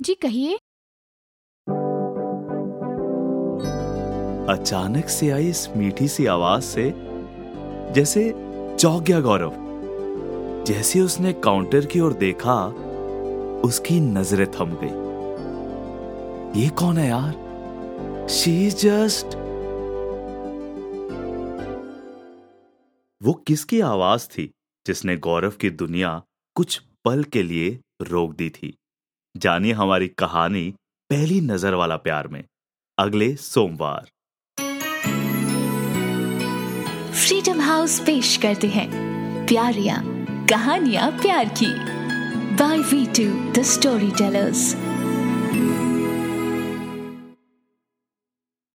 जी, कहिए। अचानक से आई इस मीठी सी आवाज़ से, जैसे चौंक गया गौरव। जैसे उसने काउंटर की ओर देखा, उसकी नज़रें थम गई। ये कौन है यार? शी जस्ट वो किसकी आवाज़ थी, जिसने गौरव की दुनिया कुछ पल के लिए रोक दी थी? जानिए हमारी कहानी पहली नज़र वाला प्यार में। अगले सोमवार। फ्रीडम हाउस पेश करते हैं। प्यारिया, कहानियाँ प्यार की। By V two the storytellers